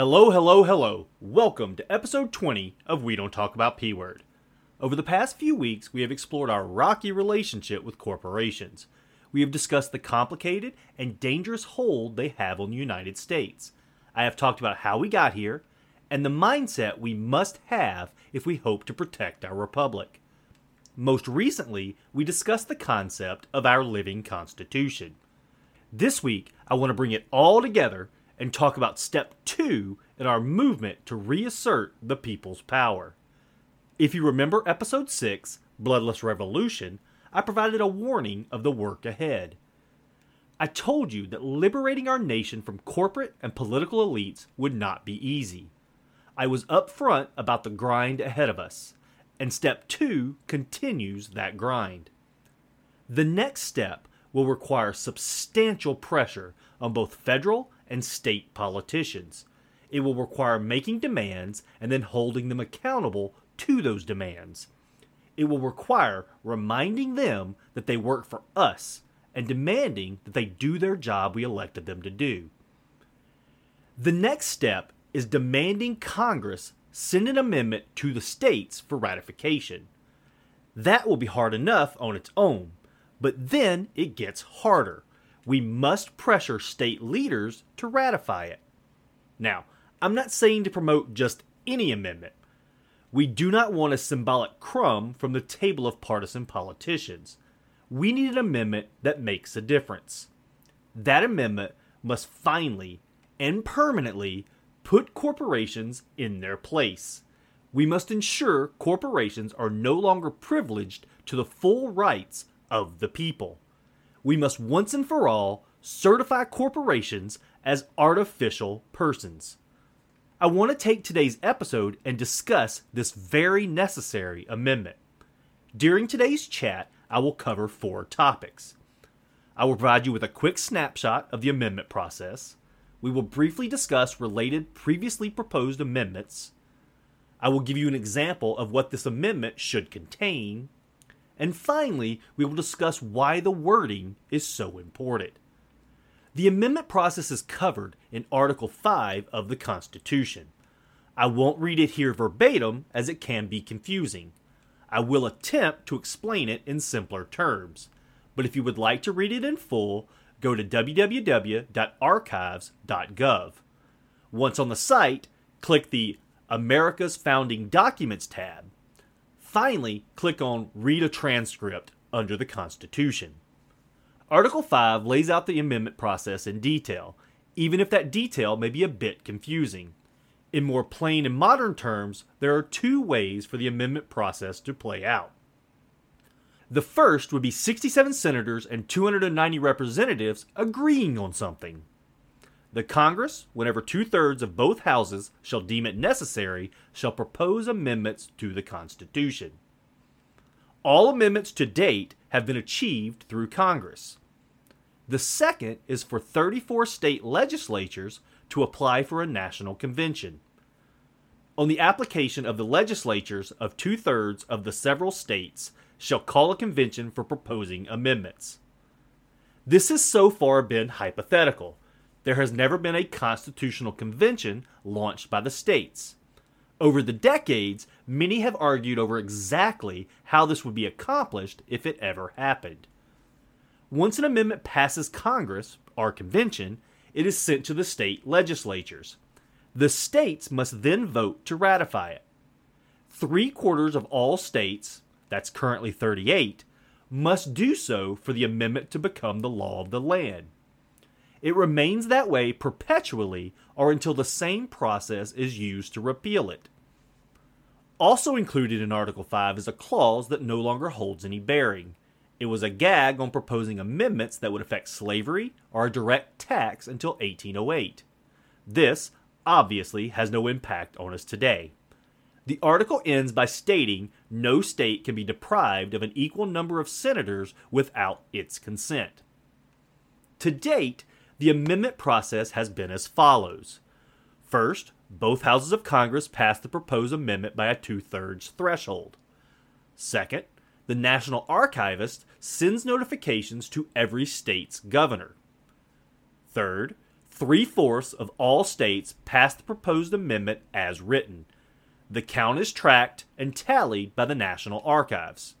Hello, hello, hello. Welcome to episode 20 of We Don't Talk About P Word. Over the past few weeks, we have explored our rocky relationship with corporations. We have discussed the complicated and dangerous hold they have on the United States. I have talked about how we got here and the mindset we must have if we hope to protect our republic. Most recently, we discussed the concept of our living Constitution. This week, I want to bring it all together and talk about step two in our movement to reassert the people's power. If you remember episode 6, Bloodless Revolution, I provided a warning of the work ahead. I told you that liberating our nation from corporate and political elites would not be easy. I was upfront about the grind ahead of us, and step two continues that grind. The next step will require substantial pressure on both federal and state politicians. It will require making demands and then holding them accountable to those demands. It will require reminding them that they work for us and demanding that they do their job we elected them to do. The next step is demanding Congress send an amendment to the states for ratification. That will be hard enough on its own, but then it gets harder. We must pressure state leaders to ratify it. Now, I'm not saying to promote just any amendment. We do not want a symbolic crumb from the table of partisan politicians. We need an amendment that makes a difference. That amendment must finally and permanently put corporations in their place. We must ensure corporations are no longer privileged to the full rights of the people. We must once and for all certify corporations as artificial persons. I want to take today's episode and discuss this very necessary amendment. During today's chat, I will cover four topics. I will provide you with a quick snapshot of the amendment process. We will briefly discuss related previously proposed amendments. I will give you an example of what this amendment should contain. And finally, we will discuss why the wording is so important. The amendment process is covered in Article 5 of the Constitution. I won't read it here verbatim as it can be confusing. I will attempt to explain it in simpler terms. But if you would like to read it in full, go to www.archives.gov. Once on the site, click the America's Founding Documents tab. Finally, click on Read a Transcript under the Constitution. Article 5 lays out the amendment process in detail, even if that detail may be a bit confusing. In more plain and modern terms, there are two ways for the amendment process to play out. The first would be 67 senators and 290 representatives agreeing on something. The Congress, whenever two thirds of both houses shall deem it necessary, shall propose amendments to the Constitution. All amendments to date have been achieved through Congress. The second is for 34 state legislatures to apply for a national convention. On the application of the legislatures of two thirds of the several states shall call a convention for proposing amendments. This has so far been hypothetical. There has never been a constitutional convention launched by the states. Over the decades, many have argued over exactly how this would be accomplished if it ever happened. Once an amendment passes Congress, or convention, it is sent to the state legislatures. The states must then vote to ratify it. Three quarters of all states, that's currently 38, must do so for the amendment to become the law of the land. It remains that way perpetually or until the same process is used to repeal it. Also included in Article 5 is a clause that no longer holds any bearing. It was a gag on proposing amendments that would affect slavery or a direct tax until 1808. This, obviously, has no impact on us today. The article ends by stating no state can be deprived of an equal number of senators without its consent. To date, the amendment process has been as follows. First, both houses of Congress passed the proposed amendment by a two thirds threshold. Second, the National Archivist sends notifications to every state's governor. Third, Three fourths of all states passed the proposed amendment as written. The count is tracked and tallied by the National Archives.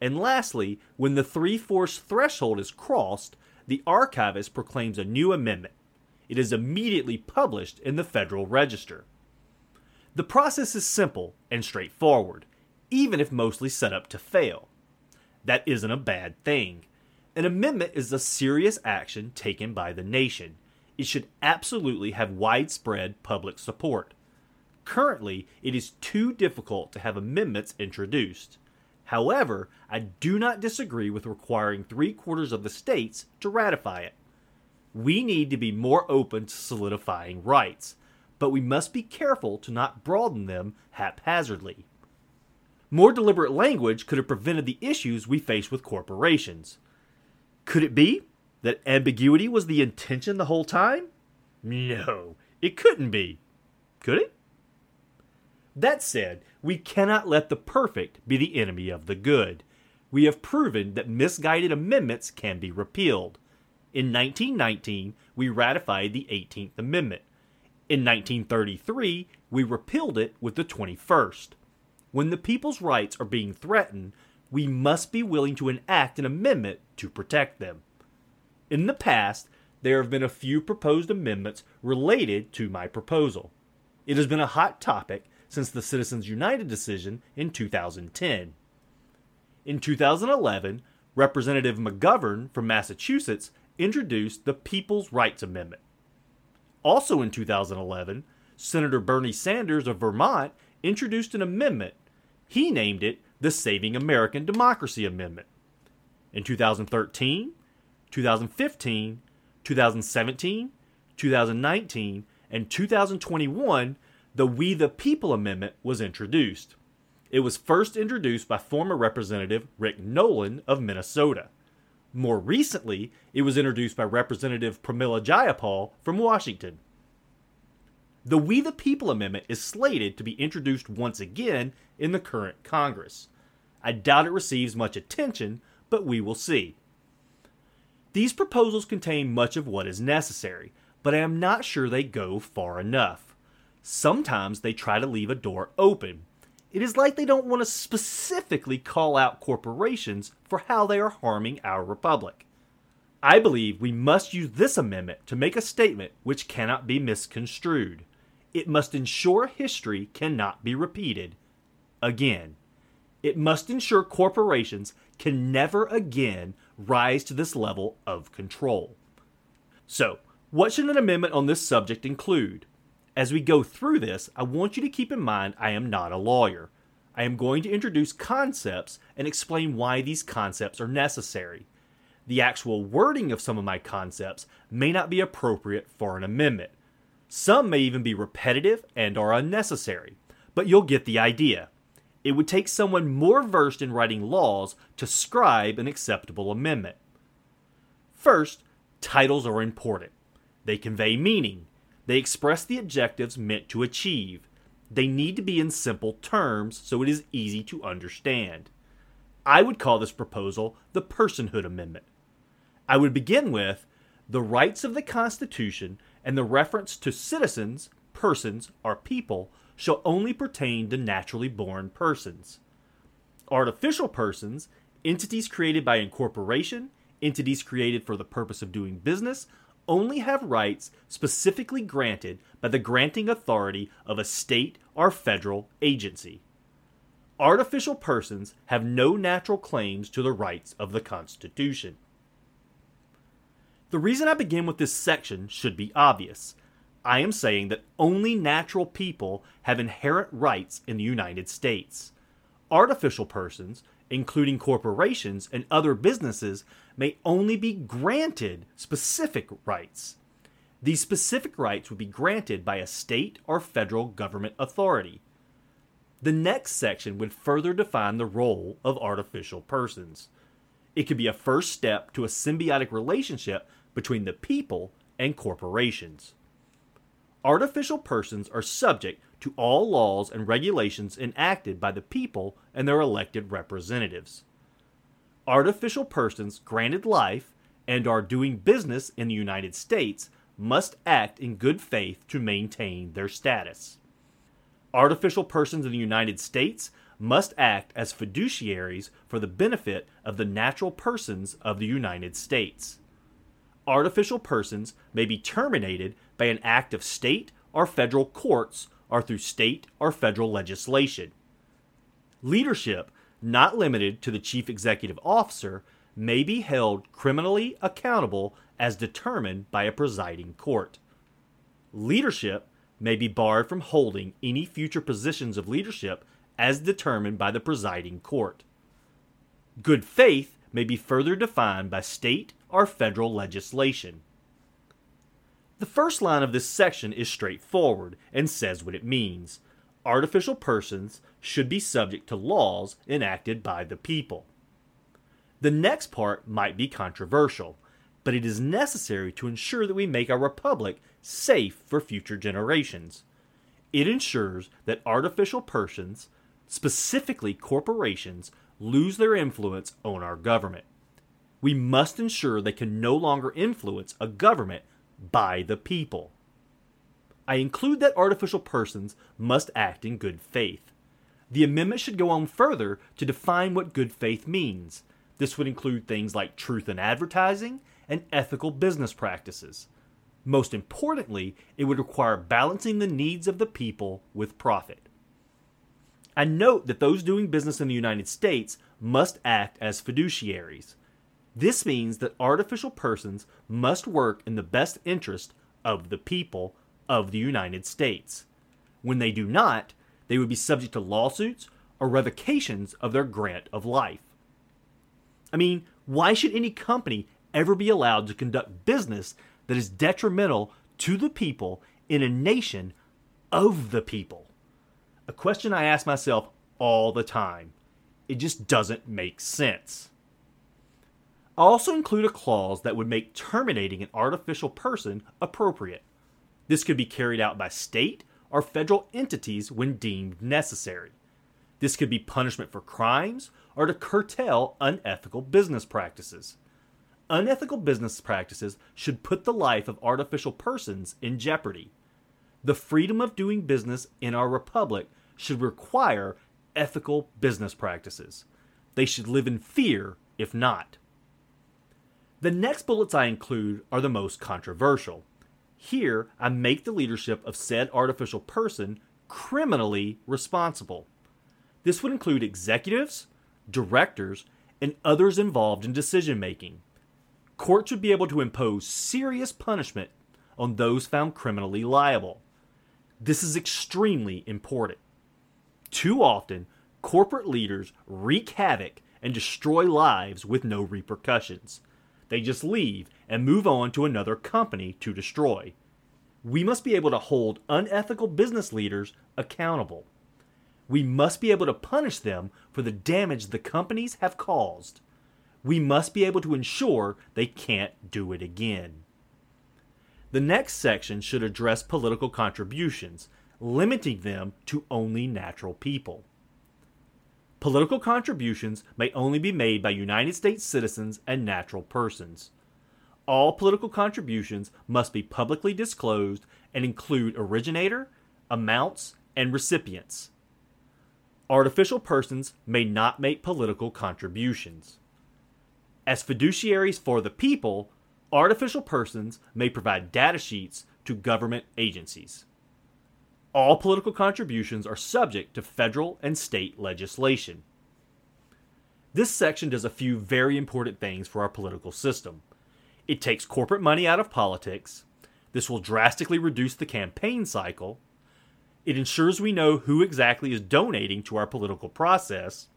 And lastly, when the three fourths threshold is crossed, the archivist proclaims a new amendment. It is immediately published in the Federal Register. The process is simple and straightforward, even if mostly set up to fail. That isn't a bad thing. An amendment is a serious action taken by the nation. It should absolutely have widespread public support. Currently, it is too difficult to have amendments introduced. However, I do not disagree with requiring three quarters of the states to ratify it. We need to be more open to solidifying rights, but we must be careful to not broaden them haphazardly. More deliberate language could have prevented the issues we face with corporations. Could it be that ambiguity was the intention the whole time? No, it couldn't be. Could it? That said, we cannot let the perfect be the enemy of the good. We have proven that misguided amendments can be repealed. In 1919, we ratified the 18th Amendment. In 1933, we repealed it with the 21st. When the people's rights are being threatened, we must be willing to enact an amendment to protect them. In the past, there have been a few proposed amendments related to my proposal. It has been a hot topic since the Citizens United decision in 2010. In 2011, Representative McGovern from Massachusetts introduced the People's Rights Amendment. Also in 2011, Senator Bernie Sanders of Vermont introduced an amendment. He named it the Saving American Democracy Amendment. In 2013, 2015, 2017, 2019, and 2021, the We the People Amendment was introduced. It was first introduced by former Representative Rick Nolan of Minnesota. More recently, it was introduced by Representative Pramila Jayapal from Washington. The We the People Amendment is slated to be introduced once again in the current Congress. I doubt it receives much attention, but we will see. These proposals contain much of what is necessary, but I am not sure they go far enough. Sometimes they try to leave a door open. It is like they don't want to specifically call out corporations for how they are harming our republic. I believe we must use this amendment to make a statement which cannot be misconstrued. It must ensure history cannot be repeated again. It must ensure corporations can never again rise to this level of control. So, what should an amendment on this subject include? As we go through this, I want you to keep in mind I am not a lawyer. I am going to introduce concepts and explain why these concepts are necessary. The actual wording of some of my concepts may not be appropriate for an amendment. Some may even be repetitive and are unnecessary, but you'll get the idea. It would take someone more versed in writing laws to scribe an acceptable amendment. First, titles are important. They convey meaning, they express the objectives meant to achieve. They need to be in simple terms so it is easy to understand. I would call this proposal the Personhood Amendment. I would begin with the rights of the Constitution and the reference to citizens, persons, or people shall only pertain to naturally born persons. Artificial persons, entities created by incorporation, entities created for the purpose of doing business, only have rights specifically granted by the granting authority of a state or federal agency. Artificial persons have no natural claims to the rights of the Constitution. The reason I begin with this section should be obvious. I am saying that only natural people have inherent rights in the United States. Artificial persons, including corporations and other businesses, may only be granted specific rights. These specific rights would be granted by a state or federal government authority. The next section would further define the role of artificial persons. It could be a first step to a symbiotic relationship between the people and corporations. Artificial persons are subject to all laws and regulations enacted by the people and their elected representatives artificial persons granted life and are doing business in the United States must act in good faith to maintain their status. Artificial persons in the United States must act as fiduciaries for the benefit of the natural persons of the United States. Artificial persons may be terminated by an act of state or federal courts or through state or federal legislation. Leadership, not limited to the chief executive officer, may be held criminally accountable as determined by a presiding court. Leadership may be barred from holding any future positions of leadership as determined by the presiding court. Good faith may be further defined by state or federal legislation. The first line of this section is straightforward and says what it means. Artificial persons should be subject to laws enacted by the people. The next part might be controversial, but it is necessary to ensure that we make our republic safe for future generations. It ensures that artificial persons, specifically corporations, lose their influence on our government. We must ensure they can no longer influence a government by the people. I include that artificial persons must act in good faith. The amendment should go on further to define what good faith means. This would include things like truth in advertising and ethical business practices. Most importantly, it would require balancing the needs of the people with profit. I note that those doing business in the United States must act as fiduciaries. This means that artificial persons must work in the best interest of the people of the United States. When they do not, they would be subject to lawsuits or revocations of their grant of life. I mean, why should any company ever be allowed to conduct business that is detrimental to the people in a nation of the people? A question I ask myself all the time. It just doesn't make sense. I also include a clause that would make terminating an artificial person appropriate. This could be carried out by state or federal entities when deemed necessary. This could be punishment for crimes or to curtail unethical business practices. Unethical business practices should put the life of artificial persons in jeopardy. The freedom of doing business in our republic should require ethical business practices. They should live in fear if not. The next bullets I include are the most controversial. Here, I make the leadership of said artificial person criminally responsible. This would include executives, directors, and others involved in decision making courts would be able to impose serious punishment on those found criminally liable. This is extremely important. Too often, corporate leaders wreak havoc and destroy lives with no repercussions. They just leave and move on to another company to destroy. We must be able to hold unethical business leaders accountable. We must be able to punish them for the damage the companies have caused we must be able to ensure they can't do it again. The next section should address political contributions, limiting them to only natural people. Political contributions may only be made by United States citizens and natural persons. All political contributions must be publicly disclosed and include originator, amounts, and recipients. Artificial persons may not make political contributions. As fiduciaries for the people, artificial persons may provide data sheets to government agencies. All political contributions are subject to federal and state legislation. This section does a few very important things for our political system. It takes corporate money out of politics. This will drastically reduce the campaign cycle. It ensures we know who exactly is donating to our political process.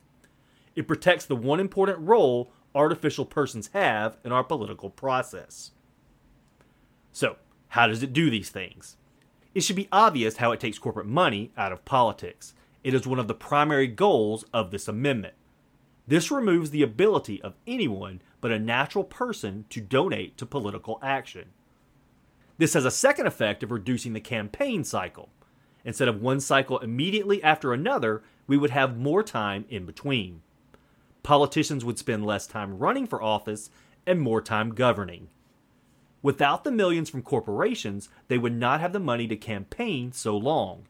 It protects the one important role artificial persons have in our political process. So, how does it do these things? It should be obvious how it takes corporate money out of politics. It is one of the primary goals of this amendment. This removes the ability of anyone but a natural person to donate to political action. This has a second effect of reducing the campaign cycle. Instead of one cycle immediately after another, we would have more time in between politicians would spend less time running for office and more time governing. Without the millions from corporations, they would not have the money to campaign so long.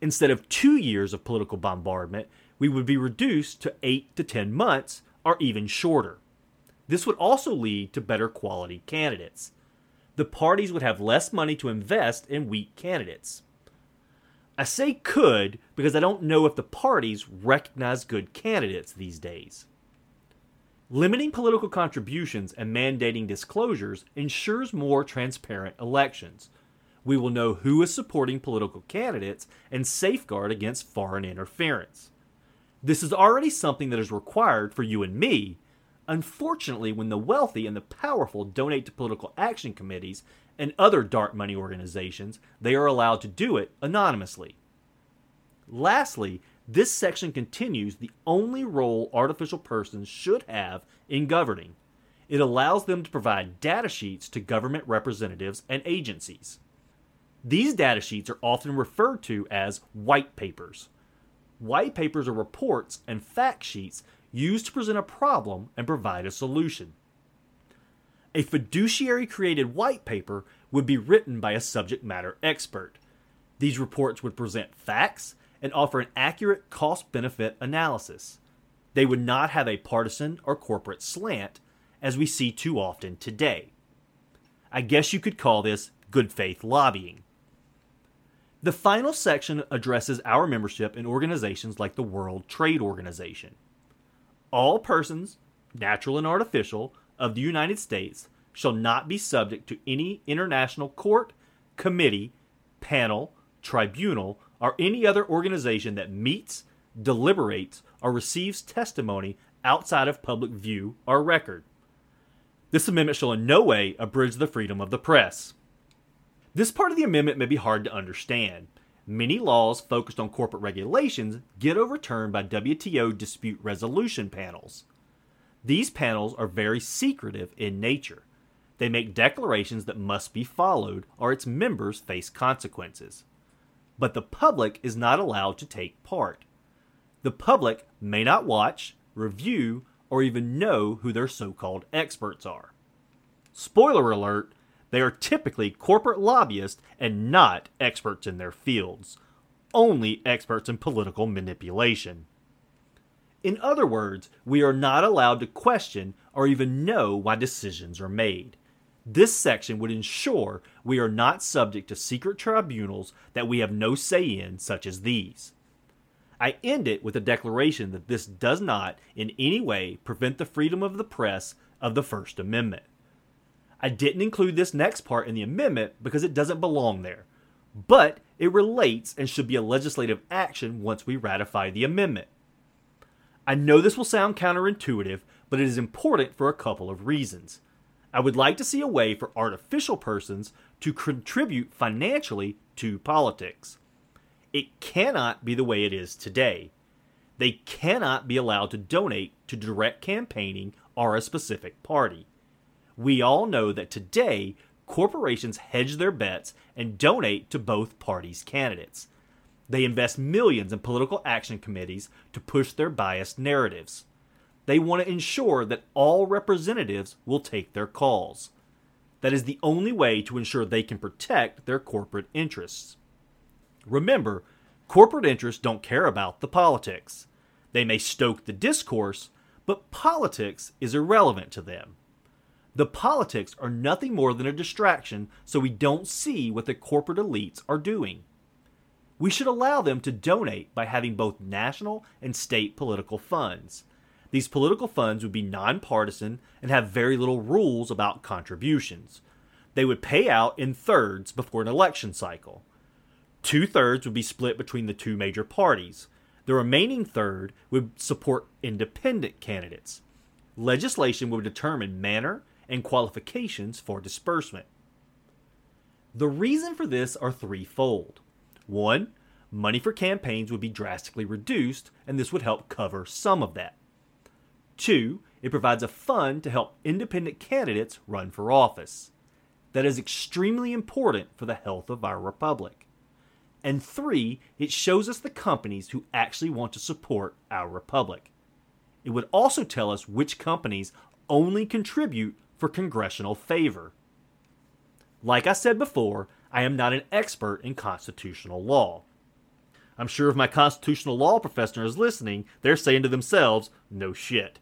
Instead of two years of political bombardment, we would be reduced to eight to ten months or even shorter. This would also lead to better quality candidates. The parties would have less money to invest in weak candidates. I say could because I don't know if the parties recognize good candidates these days. Limiting political contributions and mandating disclosures ensures more transparent elections. We will know who is supporting political candidates and safeguard against foreign interference. This is already something that is required for you and me. Unfortunately, when the wealthy and the powerful donate to political action committees and other dark money organizations, they are allowed to do it anonymously. Lastly, this section continues the only role artificial persons should have in governing. It allows them to provide data sheets to government representatives and agencies. These data sheets are often referred to as white papers. White papers are reports and fact sheets used to present a problem and provide a solution. A fiduciary created white paper would be written by a subject matter expert. These reports would present facts and offer an accurate cost benefit analysis. They would not have a partisan or corporate slant, as we see too often today. I guess you could call this good faith lobbying. The final section addresses our membership in organizations like the World Trade Organization. All persons, natural and artificial, of the United States shall not be subject to any international court, committee, panel, tribunal, or any other organization that meets, deliberates, or receives testimony outside of public view or record. This amendment shall in no way abridge the freedom of the press. This part of the amendment may be hard to understand. Many laws focused on corporate regulations get overturned by WTO dispute resolution panels. These panels are very secretive in nature. They make declarations that must be followed, or its members face consequences. But the public is not allowed to take part. The public may not watch, review, or even know who their so called experts are. Spoiler alert they are typically corporate lobbyists and not experts in their fields, only experts in political manipulation. In other words, we are not allowed to question or even know why decisions are made. This section would ensure we are not subject to secret tribunals that we have no say in, such as these. I end it with a declaration that this does not in any way prevent the freedom of the press of the First Amendment. I didn't include this next part in the amendment because it doesn't belong there, but it relates and should be a legislative action once we ratify the amendment. I know this will sound counterintuitive, but it is important for a couple of reasons. I would like to see a way for artificial persons to contribute financially to politics. It cannot be the way it is today. They cannot be allowed to donate to direct campaigning or a specific party. We all know that today, corporations hedge their bets and donate to both parties' candidates. They invest millions in political action committees to push their biased narratives. They want to ensure that all representatives will take their calls. That is the only way to ensure they can protect their corporate interests. Remember, corporate interests don't care about the politics. They may stoke the discourse, but politics is irrelevant to them. The politics are nothing more than a distraction so we don't see what the corporate elites are doing. We should allow them to donate by having both national and state political funds. These political funds would be nonpartisan and have very little rules about contributions. They would pay out in thirds before an election cycle. Two thirds would be split between the two major parties. The remaining third would support independent candidates. Legislation would determine manner and qualifications for disbursement. The reason for this are threefold. One, money for campaigns would be drastically reduced, and this would help cover some of that. Two, it provides a fund to help independent candidates run for office. That is extremely important for the health of our republic. And three, it shows us the companies who actually want to support our republic. It would also tell us which companies only contribute for congressional favor. Like I said before, I am not an expert in constitutional law. I'm sure if my constitutional law professor is listening, they're saying to themselves, no shit.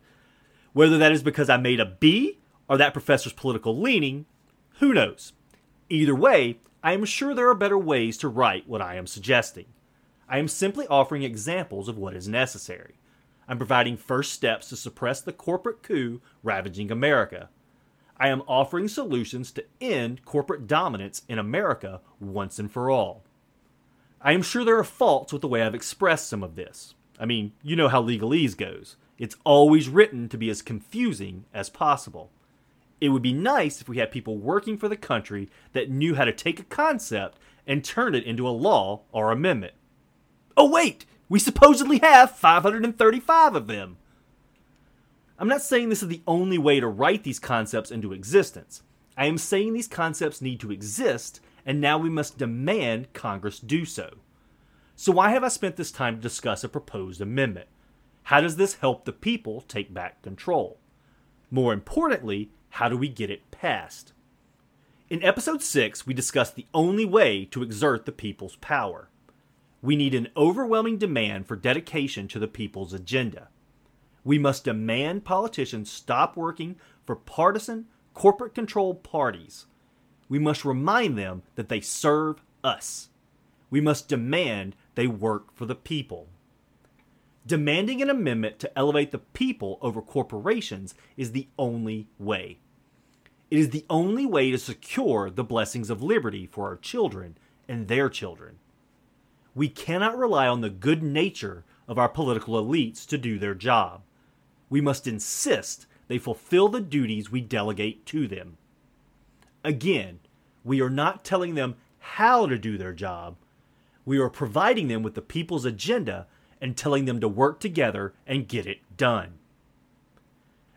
Whether that is because I made a B or that professor's political leaning, who knows? Either way, I am sure there are better ways to write what I am suggesting. I am simply offering examples of what is necessary. I'm providing first steps to suppress the corporate coup ravaging America. I am offering solutions to end corporate dominance in America once and for all. I am sure there are faults with the way I've expressed some of this. I mean, you know how legalese goes. It's always written to be as confusing as possible. It would be nice if we had people working for the country that knew how to take a concept and turn it into a law or amendment. Oh, wait! We supposedly have 535 of them! I'm not saying this is the only way to write these concepts into existence. I am saying these concepts need to exist and now we must demand Congress do so. So, why have I spent this time to discuss a proposed amendment? How does this help the people take back control? More importantly, how do we get it passed? In episode 6, we discussed the only way to exert the people's power. We need an overwhelming demand for dedication to the people's agenda. We must demand politicians stop working for partisan, corporate controlled parties we must remind them that they serve us. We must demand they work for the people. Demanding an amendment to elevate the people over corporations is the only way. It is the only way to secure the blessings of liberty for our children and their children. We cannot rely on the good nature of our political elites to do their job. We must insist they fulfill the duties we delegate to them. Again, we are not telling them how to do their job. We are providing them with the people's agenda and telling them to work together and get it done.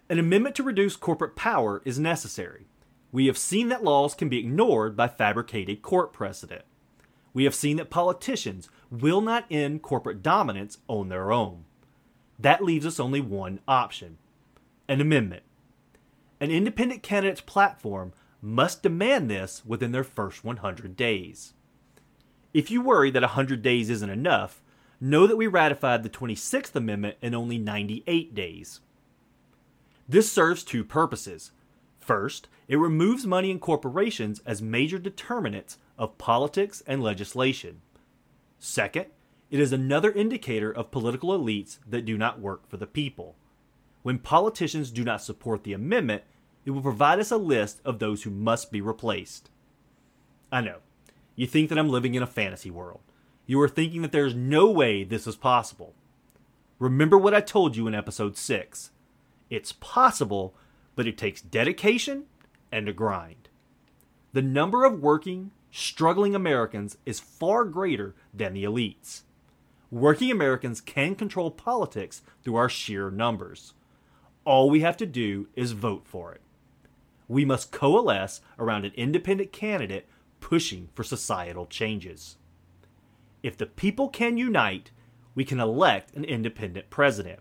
An amendment to reduce corporate power is necessary. We have seen that laws can be ignored by fabricated court precedent. We have seen that politicians will not end corporate dominance on their own. That leaves us only one option an amendment. An independent candidate's platform must demand this within their first 100 days. If you worry that 100 days isn't enough, know that we ratified the 26th Amendment in only 98 days. This serves two purposes. First, it removes money and corporations as major determinants of politics and legislation. Second, it is another indicator of political elites that do not work for the people. When politicians do not support the amendment, it will provide us a list of those who must be replaced. I know. You think that I'm living in a fantasy world. You are thinking that there is no way this is possible. Remember what I told you in episode 6. It's possible, but it takes dedication and a grind. The number of working, struggling Americans is far greater than the elites. Working Americans can control politics through our sheer numbers. All we have to do is vote for it we must coalesce around an independent candidate pushing for societal changes. If the people can unite, we can elect an independent president.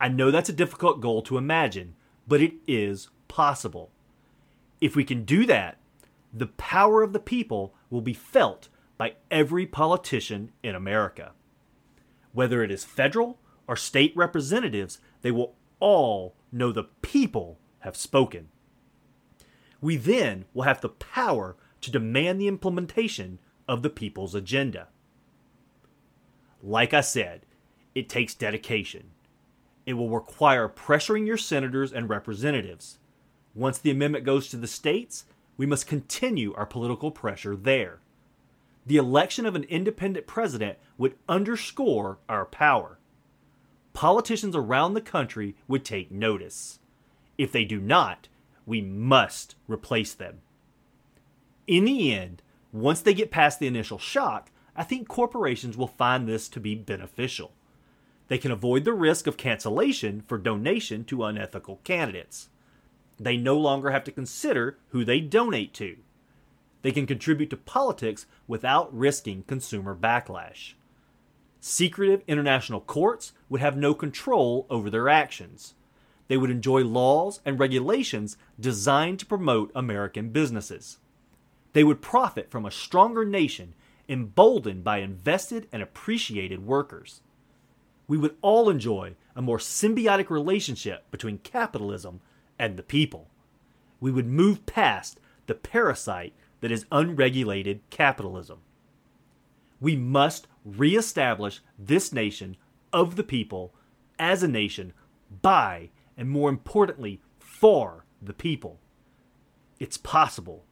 I know that's a difficult goal to imagine, but it is possible. If we can do that, the power of the people will be felt by every politician in America. Whether it is federal or state representatives, they will all know the people have spoken we then will have the power to demand the implementation of the people's agenda. Like I said, it takes dedication. It will require pressuring your senators and representatives. Once the amendment goes to the states, we must continue our political pressure there. The election of an independent president would underscore our power. Politicians around the country would take notice. If they do not, we must replace them. In the end, once they get past the initial shock, I think corporations will find this to be beneficial. They can avoid the risk of cancellation for donation to unethical candidates. They no longer have to consider who they donate to. They can contribute to politics without risking consumer backlash. Secretive international courts would have no control over their actions they would enjoy laws and regulations designed to promote American businesses. They would profit from a stronger nation emboldened by invested and appreciated workers. We would all enjoy a more symbiotic relationship between capitalism and the people. We would move past the parasite that is unregulated capitalism. We must reestablish this nation of the people as a nation by, and more importantly, for the people. It's possible,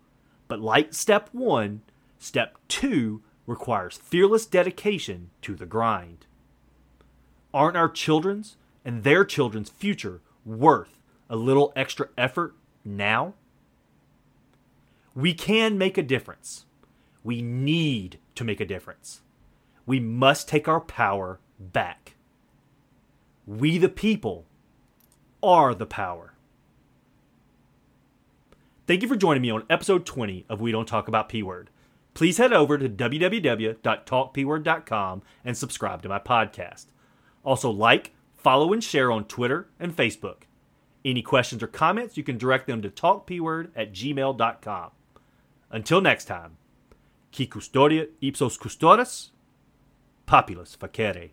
but like step one, step two requires fearless dedication to the grind. Aren't our children's and their children's future worth a little extra effort now? We can make a difference. We need to make a difference. We must take our power back. We, the people, are the power. Thank you for joining me on episode 20 of We Don't Talk About P Word. Please head over to www.talkpword.com and subscribe to my podcast. Also, like, follow, and share on Twitter and Facebook. Any questions or comments, you can direct them to talkpword at gmail.com. Until next time, qui custodia ipsos custodes, populus facere.